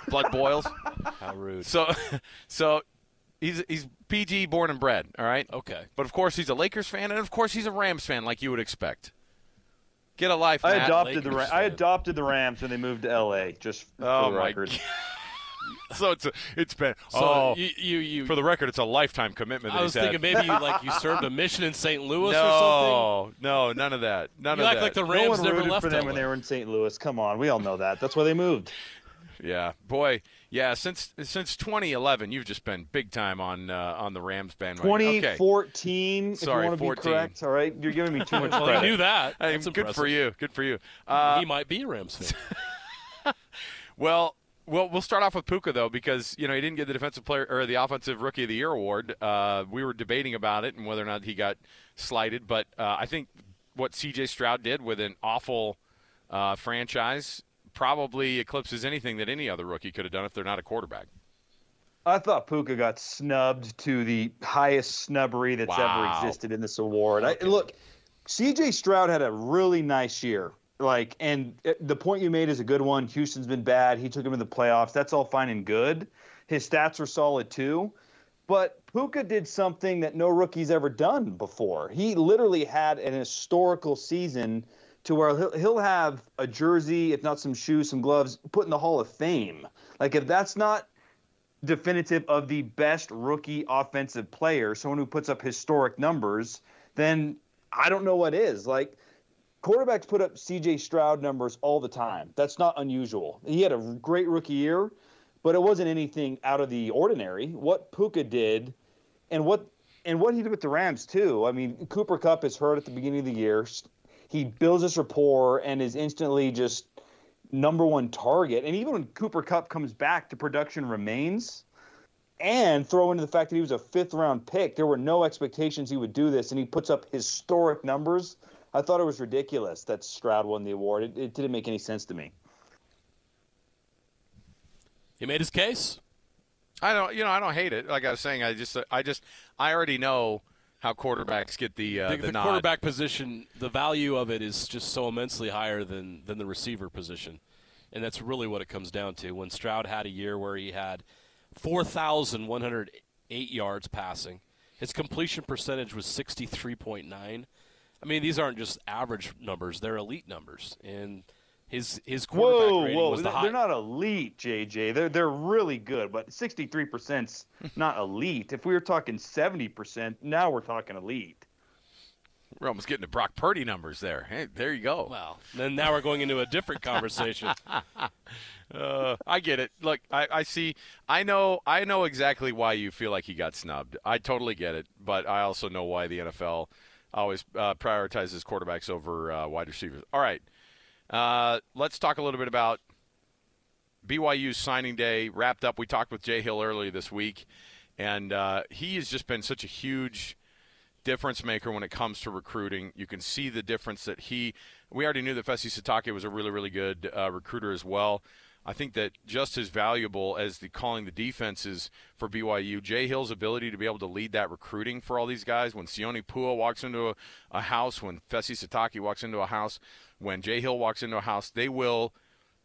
blood boils. How rude. So, so he's he's PG born and bred, all right. Okay. But of course he's a Lakers fan, and of course he's a Rams fan, like you would expect. Get a life, I Matt. adopted the Ra- I adopted the Rams when they moved to L.A. Just for Oh the my record. God. so it's a, it's been So oh you, you, you for the record, it's a lifetime commitment. That I was he's thinking had. maybe you, like you served a mission in St. Louis or something. No, no, none of that. None You of act that. like the No one never rooted left for them LA. when they were in St. Louis. Come on, we all know that. That's why they moved. Yeah, boy, yeah. Since since 2011, you've just been big time on uh, on the Rams bandwagon. Okay. 2014, if Sorry, you want to 14. be correct. All right, you're giving me too much Well, credit. you knew that. Hey, That's good for you. Good for you. Uh, he might be a Rams fan. Well, well, we'll start off with Puka though, because you know he didn't get the defensive player or the offensive rookie of the year award. Uh, we were debating about it and whether or not he got slighted, but uh, I think what C.J. Stroud did with an awful uh, franchise probably eclipses anything that any other rookie could have done if they're not a quarterback. I thought Puka got snubbed to the highest snubbery that's Wow. ever existed in this award. I, look, C.J. Stroud had a really nice year. Like, and uh, the point you made is a good one. Houston's been bad. He took him to the playoffs. That's all fine and good. His stats are solid too. But Puka did something that no rookie's ever done before. He literally had an historical season to where he'll, he'll have a jersey, if not some shoes, some gloves, put in the Hall of Fame. Like, if that's not definitive of the best rookie offensive player, someone who puts up historic numbers, then I don't know what is. Like quarterbacks put up CJ Stroud numbers all the time. That's not unusual. He had a great rookie year, but it wasn't anything out of the ordinary. What Puka did and what and what he did with the Rams too. I mean, Cooper Kupp is hurt at the beginning of the year. He builds this rapport and is instantly just number one target. And even when Cooper Kupp comes back, the production remains. And throw into the fact that he was a fifth round pick, there were no expectations he would do this, and he puts up historic numbers. I thought it was ridiculous that Stroud won the award. It, it didn't make any sense to me. He made his case. I don't, you know, I don't hate it. Like I was saying, I just, I just, I already know how quarterbacks get the uh, the, the, the nod. quarterback position, the value of it is just so immensely higher than than the receiver position, and that's really what it comes down to. When Stroud had a year where he had four thousand one hundred eight yards passing, his completion percentage was sixty three point nine. I mean, these aren't just average numbers; they're elite numbers, and his his quarterback Whoa, rating whoa! was the They're not elite, JJ. They're they're really good, but 63%'s not elite. If we were talking 70%, now we're talking elite. We're almost getting to Brock Purdy numbers there. Hey, there you go. Well, then now we're going into a different conversation. Uh, I get it. Look, I, I see. I know. I know exactly why you feel like he got snubbed. I totally get it. But I also know why the NFL always uh, prioritizes quarterbacks over uh, wide receivers. All right. Uh, let's talk a little bit about BYU's signing day wrapped up. We talked with Jay Hill earlier this week, and uh, he has just been such a huge difference maker when it comes to recruiting. You can see the difference that he. We already knew that Fesi Sitake was a really, really good uh, recruiter as well. I think that just as valuable as the calling the defenses for BYU, Jay Hill's ability to be able to lead that recruiting for all these guys. When Sione Po'uha walks into a, a house, when Fesi Sitake walks into a house, when Jay Hill walks into a house, they will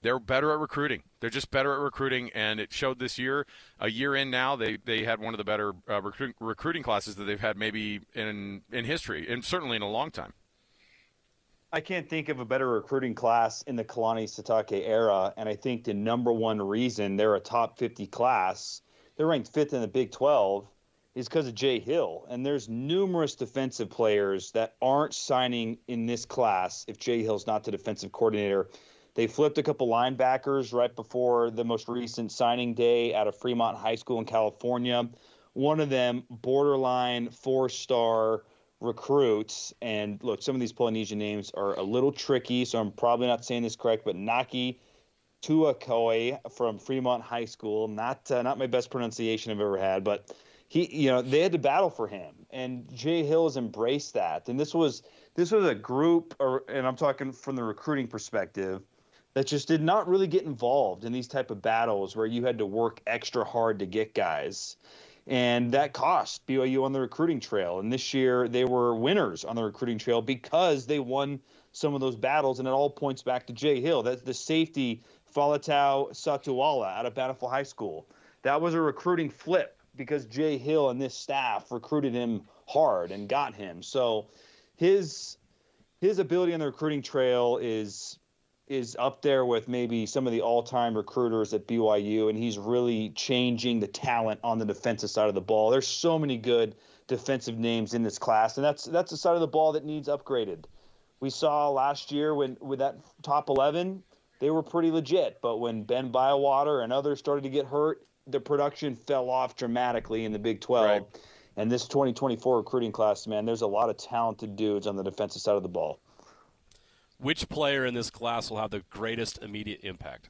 they're better at recruiting. They're just better at recruiting, and it showed this year. A year in now, they they had one of the better uh, recruiting classes that they've had maybe in in history, and certainly in a long time. I can't think of a better recruiting class in the Kalani Sitake era, and I think the number one reason they're a top 50 class, they're ranked fifth in the Big 12, is because of Jay Hill. And there's numerous defensive players that aren't signing in this class if Jay Hill's not the defensive coordinator. They flipped a couple linebackers right before the most recent signing day out of Fremont High School in California. One of them, borderline four star recruits. And look, some of these Polynesian names are a little tricky, so I'm probably not saying this correct, but Naki Tuakoi from Fremont High School. Not uh, not my best pronunciation I've ever had, but he, you know, they had to battle for him, and Jay Hill has embraced that. And this was this was a group, or and I'm talking from the recruiting perspective, that just did not really get involved in these type of battles where you had to work extra hard to get guys. And that cost BYU on the recruiting trail. And this year they were winners on the recruiting trail because they won some of those battles. And it all points back to Jay Hill. That's the safety Faletau Satuala out of Bountiful High School. That was a recruiting flip because Jay Hill and this staff recruited him hard and got him. So his his ability on the recruiting trail is is up there with maybe some of the all-time recruiters at BYU, and he's really changing the talent on the defensive side of the ball. There's so many good defensive names in this class, and that's that's the side of the ball that needs upgraded. We saw last year when with that top 11, they were pretty legit, but when Ben Bywater and others started to get hurt, the production fell off dramatically in the Big 12. Right. And this 2024 recruiting class, man, there's a lot of talented dudes on the defensive side of the ball. Which player in this class will have the greatest immediate impact?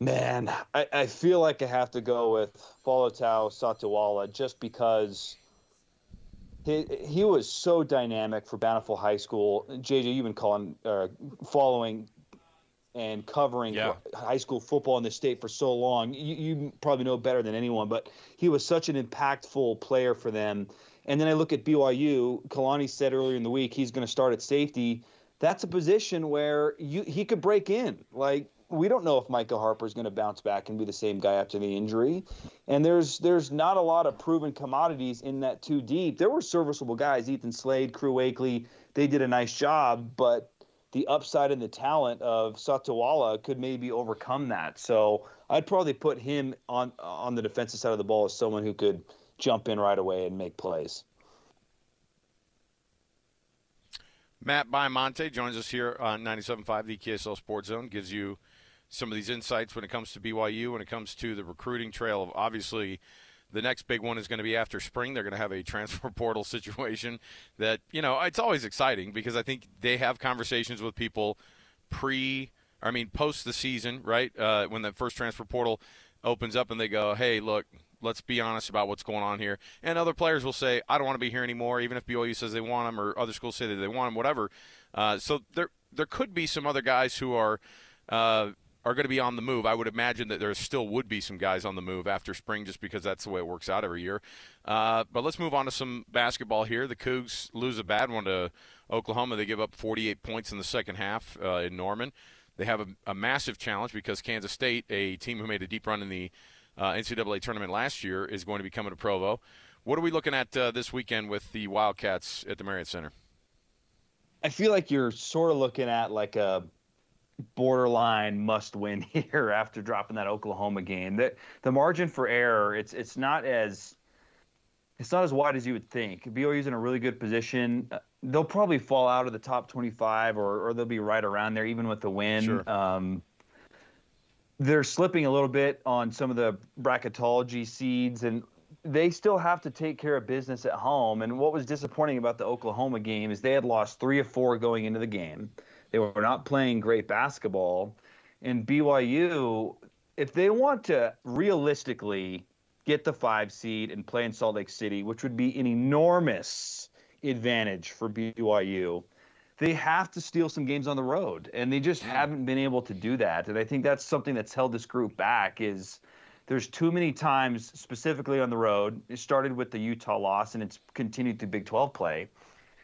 Man, I, I feel like I have to go with Faletau Satuala just because he, he was so dynamic for Bountiful High School. JJ, you've been calling, uh, following and covering Yeah. high school football in the state for so long. You, you probably know better than anyone, but he was such an impactful player for them. And then I look at BYU. Kalani said earlier in the week he's going to start at safety. That's a position where you he could break in. Like we don't know if Micah Harper is going to bounce back and be the same guy after the injury. And there's there's not a lot of proven commodities in that two deep. There were serviceable guys, Ethan Slade, Crew Wakley. They did a nice job, but the upside and the talent of Satuala could maybe overcome that. So I'd probably put him on on the defensive side of the ball as someone who could jump in right away and make plays. Matt Baiamonte joins us here on 97.5, the KSL Sports Zone, gives you some of these insights when it comes to BYU, when it comes to the recruiting trail of obviously the next big one is going to be after spring. They're going to have a transfer portal situation that, you know, it's always exciting because I think they have conversations with people pre, I mean, post the season, right? Uh, when the first transfer portal opens up and they go, hey, look, let's be honest about what's going on here. And other players will say, I don't want to be here anymore, even if BYU says they want him or other schools say that they want him, whatever. Uh, so there, there could be some other guys who are. Uh, are going to be on the move. I would imagine that there still would be some guys on the move after spring just because that's the way it works out every year. Uh, but let's move on to some basketball here. The Cougs lose a bad one to Oklahoma. They give up 48 points in the second half uh, in Norman. They have a, a, massive challenge because Kansas State, a team who made a deep run in the uh, NCAA tournament last year, is going to be coming to Provo. What are we looking at uh, this weekend with the Wildcats at the Marriott Center? I feel like you're sort of looking at like a borderline must win here after dropping that Oklahoma game. That the margin for error, it's it's not as it's not as wide as you would think. BYU's in a really good position. They'll probably fall out of the top 25, or, or they'll be right around there, even with the win. Sure. Um, they're slipping a little bit on some of the bracketology seeds, and they still have to take care of business at home. And what was disappointing about the Oklahoma game is they had lost three of four going into the game. They were not playing great basketball. And BYU, if they want to realistically get the five seed and play in Salt Lake City, which would be an enormous advantage for BYU, they have to steal some games on the road. And they just haven't been able to do that. And I think that's something that's held this group back is there's too many times specifically on the road. It started with the Utah loss and it's continued to Big 12 play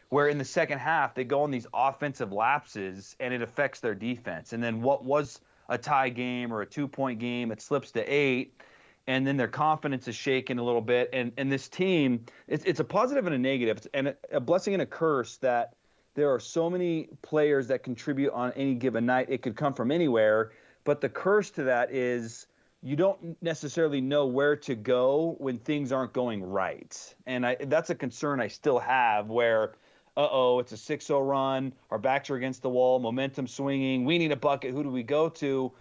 where in the second half they go on these offensive lapses and it affects their defense. And then what was a tie game or a two point game, it slips to eight, and then their confidence is shaken a little bit. And and this team, it's it's a positive and a negative, it's, and a, a blessing and a curse that there are so many players that contribute on any given night. It could come from anywhere, but the curse to that is you don't necessarily know where to go when things aren't going right. And I, that's a concern I still have where uh oh, it's a 6 0 run. Our backs are against the wall, momentum swinging. We need a bucket. Who do we go to?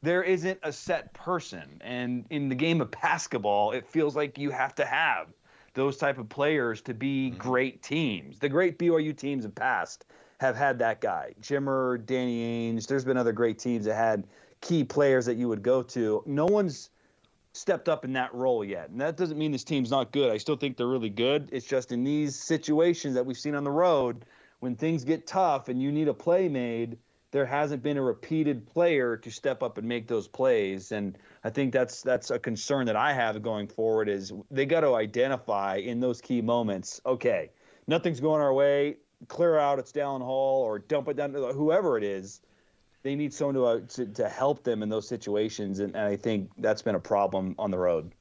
There isn't a set person. And in the game of basketball, it feels like you have to have those type of players to be Mm-hmm. great teams. The great BYU teams in past have had that guy. Jimmer, Danny Ainge. There's been other great teams that had key players that you would go to. No one's stepped up in that role yet. And that doesn't mean this team's not good. I still think they're really good. It's just in these situations that we've seen on the road, when things get tough and you need a play made, there hasn't been a repeated player to step up and make those plays. And I think that's that's a concern that I have going forward is they got to identify in those key moments, okay, nothing's going our way, clear out it's Dallin Hall or dump it down to whoever it is they need someone to, uh, to, to help them in those situations, and, and I think that's been a problem on the road.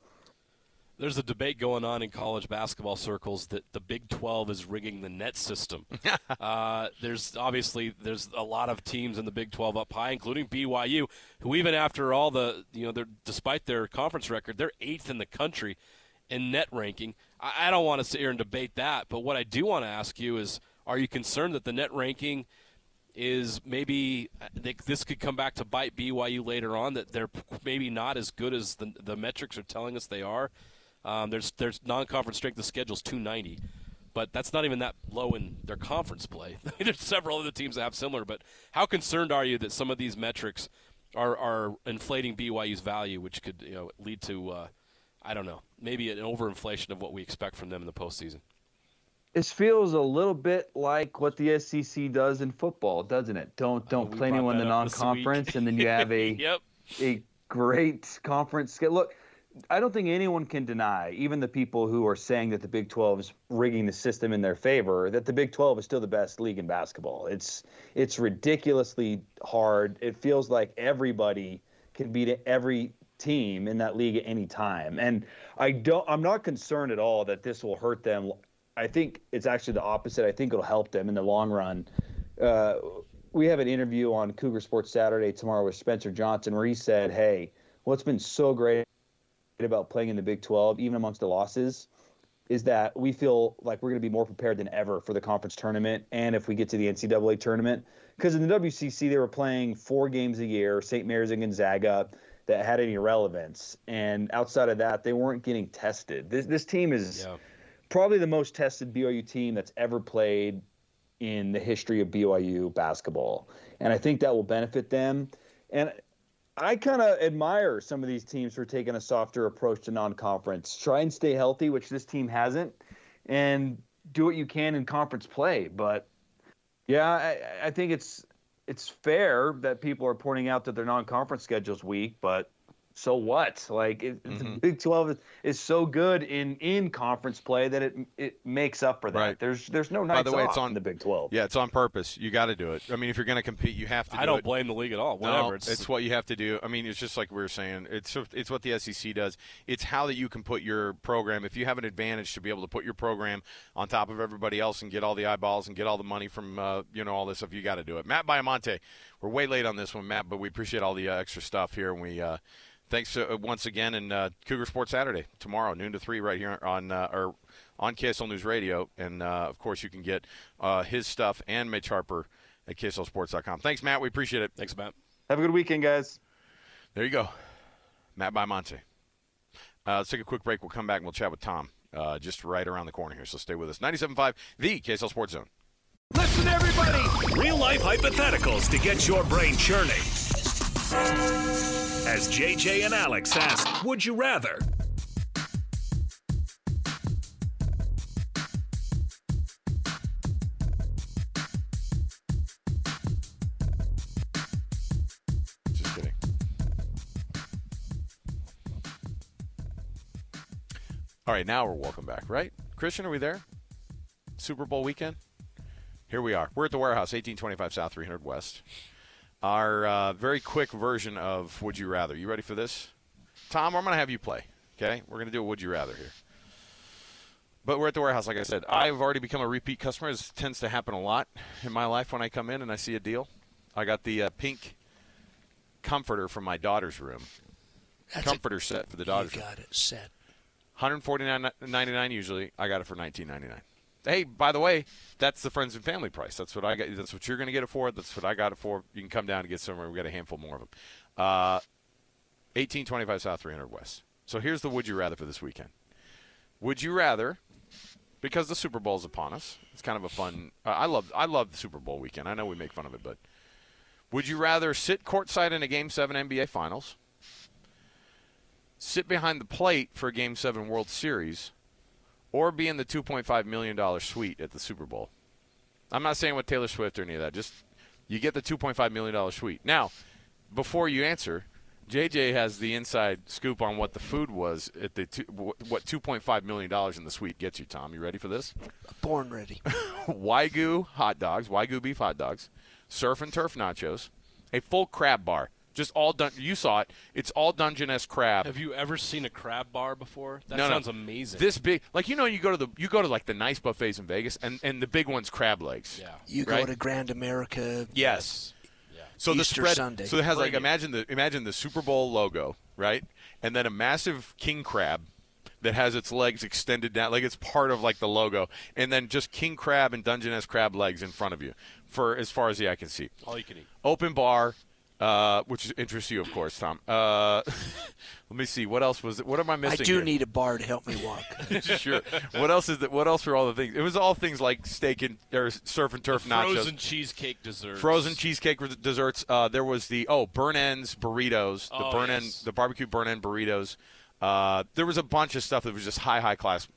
There's a debate going on in college basketball circles that the Big 12 is rigging the net system. uh, there's obviously there's a lot of teams in the Big 12 up high, including BYU, who even after all the you know, they're despite their conference record, they're eighth in the country in net ranking. I, I don't want to sit here and debate that, but what I do want to ask you is, are you concerned that the net ranking – is maybe this could come back to bite BYU later on. That they're maybe not as good as the, the metrics are telling us they are. Um, there's there's non-conference strength of schedule is 290, but that's not even that low in their conference play. there's several other teams that have similar. But how concerned are you that some of these metrics are are inflating BYU's value, which could you know lead to uh, I don't know maybe an overinflation of what we expect from them in the postseason? This feels a little bit like what the SEC does in football, doesn't it? Don't don't oh, play anyone in the non-conference, and then you have a yep. a great conference. Look, I don't think anyone can deny, even the people who are saying that the Big 12 is rigging the system in their favor, that the Big 12 is still the best league in basketball. It's it's ridiculously hard. It feels like everybody can beat every team in that league at any time. And I don't I'm not concerned at all that this will hurt them I think it's actually the opposite. I think it'll help them in the long run. Uh, we have an interview on Cougar Sports Saturday tomorrow with Spencer Johnson where he said, "Hey, what's been so great about playing in the Big 12, even amongst the losses, is that we feel like we're going to be more prepared than ever for the conference tournament and if we get to the NCAA tournament. Because in the WCC, they were playing four games a year, St. Mary's and Gonzaga, that had any relevance. And outside of that, they weren't getting tested. This, this team is. Yeah probably the most tested BYU team that's ever played in the history of BYU basketball. And I think that will benefit them. And I kind of admire some of these teams for taking a softer approach to non conference. Try and stay healthy, which this team hasn't, and do what you can in conference play. But yeah, I, I think it's it's fair that people are pointing out that their non conference schedule's weak, but so what? Like it, mm-hmm. the Big Twelve is, is, so good in in conference play that it it makes up for that. Right. There's there's no nights By the way, off it's on the Big Twelve. Yeah, it's on purpose. You got to do it. I mean, if you're going to compete, you have to. Do I don't it. blame the league at all. Whatever. No, it's, it's what you have to do. I mean, it's just like we were saying. It's it's what the SEC does. It's how that you can put your program. If you have an advantage to be able to put your program on top of everybody else and get all the eyeballs and get all the money from uh, you know all this stuff, you got to do it. Matt Baiamonte, we're way late on this one, Matt, but we appreciate all the uh, extra stuff here, and we. Uh, thanks uh, once again, and uh, Cougar Sports Saturday tomorrow, noon to three, right here on uh, or on KSL News Radio, and uh, of course you can get uh, his stuff and Mitch Harper at KSLSports.com. Thanks, Matt. We appreciate it. Thanks, Matt. Have a good weekend, guys. There you go, Matt Baiamonte. Uh, let's take a quick break. We'll come back and we'll chat with Tom just right around the corner here. So stay with us. 97.5, the KSL Sports Zone. Listen, everybody. Real life hypotheticals to get your brain churning. As JJ and Alex ask, Would you rather? Just kidding. All right, now we're welcome back, right? Christian, are we there? Super Bowl weekend? Here we are. We're at the warehouse, 1825 South, 300 West our uh, very quick version of Would You Rather. You ready for this? Tom, I'm going to have you play. Okay? We're going to do a Would You Rather here. But we're at the warehouse, like I said. I've already become a repeat customer. This tends to happen a lot in my life when I come in and I see a deal. I got the uh, pink comforter from my daughter's room. That's comforter a, set for the daughter's you got it set. 149.99 usually. I got it for 19.99 hey, by the way, that's the friends and family price. That's what I got. That's what you're going to get it for. That's what I got it for. You can come down and get somewhere. We got a handful more of them. Uh, 1825 South, 300 West. So here's the would you rather for this weekend. Would you rather, because the Super Bowl is upon us, it's kind of a fun. Uh, I love I love the Super Bowl weekend. I know we make fun of it, but would you rather sit courtside in a Game Seven NBA Finals, sit behind the plate for a Game 7 World Series or be in the $2.5 million suite at the Super Bowl? I'm not saying with Taylor Swift or any of that. Just you get the $2.5 million suite. Now, before you answer, JJ has the inside scoop on what the food was at the two, what $2.5 million in the suite gets you, Tom. You ready for this? Born ready. Wagyu hot dogs, Wagyu beef hot dogs, surf and turf nachos, a full crab bar. Just all done. You saw it. It's all Dungeness crab. Have you ever seen a crab bar before? That No, no. sounds amazing. This big, like you know, you go to the you go to like the nice buffets in Vegas, and and the big one's crab legs. yeah. You Right. go to Grand America. Yes. So the Easter spread, Sunday. so it has like imagine the imagine the Super Bowl logo, right? And then a massive king crab that has its legs extended down, like it's part of like the logo, and then just king crab and Dungeness crab legs in front of you, for as far as the eye can see. All you can eat. Open bar, uh, which interests you, of course, Tom. Uh, let me see. What else was it? What am I missing? I do here? need a bar to help me walk. sure. What else is that? What else were all the things? It was all things like steak and or surf and turf nachos. Frozen cheesecake dessert. Frozen cheesecake desserts. Uh, there was the oh burn ends burritos, the Oh, burn yes. end, the barbecue burn end burritos. Uh, there was a bunch of stuff that was just high high class,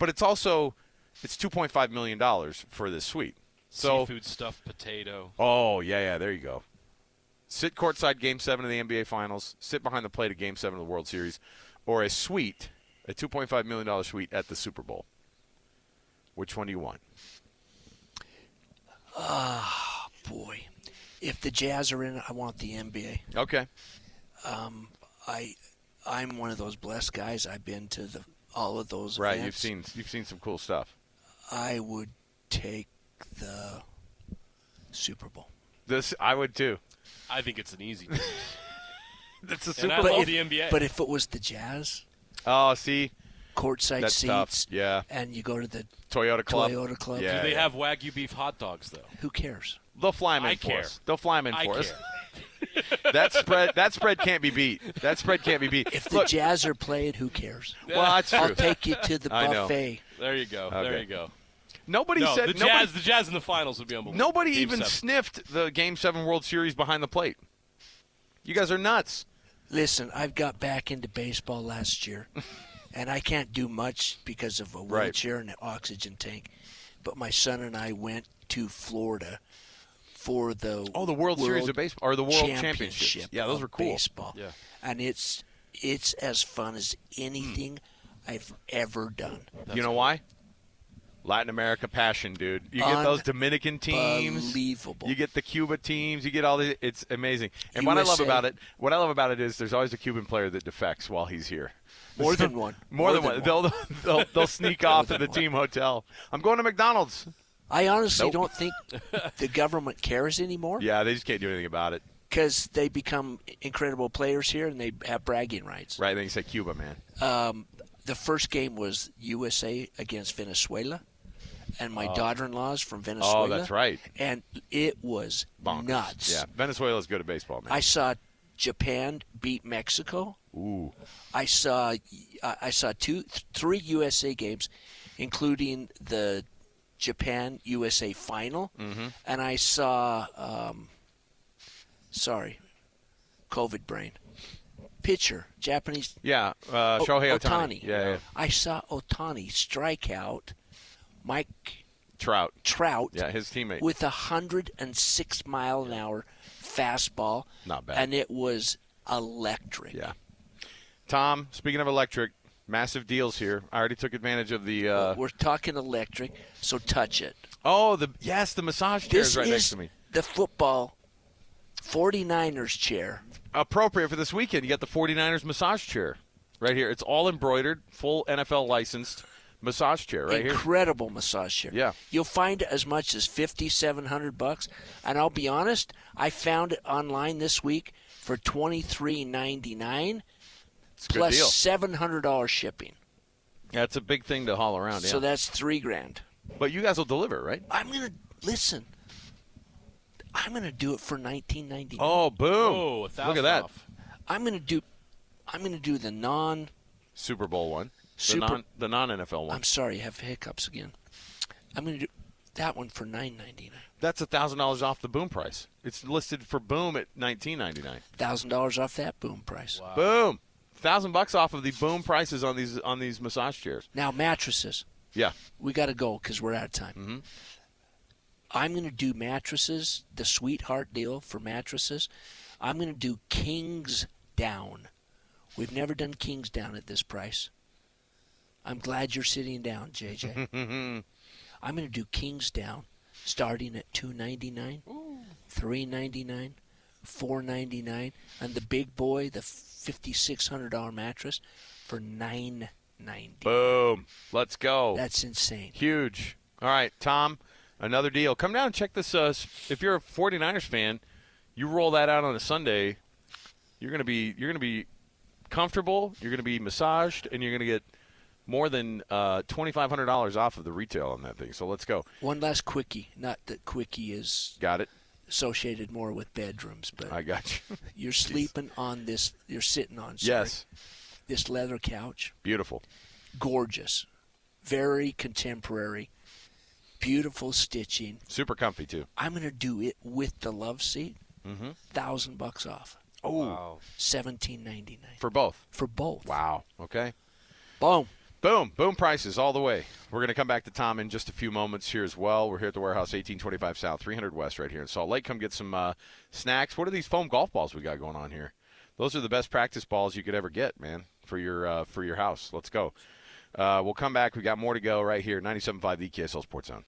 but it's also it's two point five million dollars for this suite. So Seafood stuffed potato. oh yeah yeah there you go. Sit courtside Game Seven of the NBA Finals. Sit behind the plate of Game Seven of the World Series, or a suite, a two point five million dollar suite at the Super Bowl. Which one do you want? Ah boy, if the Jazz are in it, I want the NBA. Okay. Um, I, I'm one of those blessed guys. I've been to the all of those. Right, you've seen you've seen some cool stuff. I would take the Super Bowl. This I would too. I think it's an easy. That's a and Super I Bowl. love if, the NBA. But if it was the Jazz, Oh, see, courtside That's seats, tough. Yeah. and you go to the Toyota Club. Toyota Club. Yeah, Do they yeah. have wagyu beef hot dogs though? Who cares? They'll fly 'em in I for care. us. They'll fly 'em in I for us. That spread. That spread can't be beat. That spread can't be beat. If the Look, Jazz are playing, who cares? well, that's true. I'll take you to the buffet. There you go. There you go. Nobody No, said the nobody, Jazz. The Jazz in the finals would be unbelievable. nobody Game even seven. sniffed the Game Seven World Series behind the plate. You guys are nuts. Listen, I've got back into baseball last year, and I can't do much because of a Right. wheelchair and an oxygen tank. But my son and I went to Florida for the Oh, the World Series of baseball or the World Championships. Championship Yeah, those were cool. Baseball. Yeah. and it's it's as fun as anything hmm. I've ever done. you know why? Latin America passion, dude. You get those Dominican teams. Unbelievable. You get the Cuba teams. You get all the. It's amazing. And what I love about it, what I love about it is there's always a Cuban player that defects while he's here. More than one. More, than, More one. than They'll, they'll they'll sneak off to the team hotel. I'm going to McDonald's. I honestly Nope. don't think the government cares anymore Yeah, they just can't do anything about it. because they become incredible players here and they have bragging rights. Right? Then you say Cuba, man. Um, the first game was USA against Venezuela, and my daughter-in-law's from Venezuela. Oh, that's right. And it was Bonkers. nuts. Yeah, Venezuela's good at baseball, man. I saw Japan beat Mexico. Ooh, I saw I saw two, th- three USA games, including the Japan USA final, Mm-hmm. and I saw. Um, sorry, COVID brain. Pitcher, Japanese yeah. Uh, Shohei Ohtani. Yeah, yeah. I saw Otani strike out Mike Trout. Trout Yeah, his teammate. with a hundred and six mile an hour fastball. Not bad. And it was electric. Yeah. Tom, speaking of electric, massive deals here. I already took advantage of the. Uh, We're talking electric, so touch it. oh, the yes, the massage chair This is right is next to me. the football 49ers chair. Appropriate for this weekend. You got the 49ers massage chair right here. It's all embroidered, full NFL licensed massage chair right here. Incredible massage chair. Yeah. You'll find it as much as 5700 bucks, and I'll be honest, I found it online this week for 2399 plus deal. $700 shipping. That's a big thing to haul around. Yeah. So that's 3 grand. but you guys will deliver, right? I'm going to listen. I'm going to do it for 19.99. Oh, boom! Oh, a Look at that off. I'm going to do I'm going to do the non Super Bowl one, the non the non NFL one. I'm sorry, I have hiccups again. I'm going to do that one for 9.99. That's a thousand dollars off the boom price. It's listed for boom at nineteen ninety nine. $1000 off that boom price. Boom, thousand bucks off of the boom prices on these on these massage chairs. Now mattresses. Yeah. We got to go because we're out of time. Mhm. I'm going to do mattresses, the sweetheart deal for mattresses. I'm going to do Kings Down. We've never done Kingsdown at this price. I'm glad you're sitting down, JJ. I'm going to do Kingsdown starting at 299 399 499 and the big boy, the $5600 mattress for 990 Boom. Let's go. That's insane. Huge. All right, Tom, another deal. Come down and check this. Uh, if you're a 49ers fan, you roll that out on a Sunday, you're gonna be you're gonna be comfortable. You're gonna be massaged, and you're gonna get more than uh, twenty five hundred dollars off of the retail on that thing. So let's go. One last quickie. Not that quickie is Got it. associated more with bedrooms, but I got you. you're sleeping on this. You're sitting on. Sorry, yes. This leather couch, Beautiful. gorgeous, very contemporary, beautiful stitching. Super comfy too. I'm gonna do it with the love seat. Mhm. Thousand bucks off. Oh, Seventeen ninety nine for both. for both. Wow. Okay. Boom. Boom, boom prices all the way. We're going to come back to Tom in just a few moments here as well. We're here at the warehouse, 1825 South, 300 West, right here in Salt Lake. Come get some uh, snacks. What are these foam golf balls we got going on here? Those are the best practice balls you could ever get, man, for your uh, for your house. Let's go. Uh, we'll come back. We got more to go right here, 97.5 the KSL Sports Zone.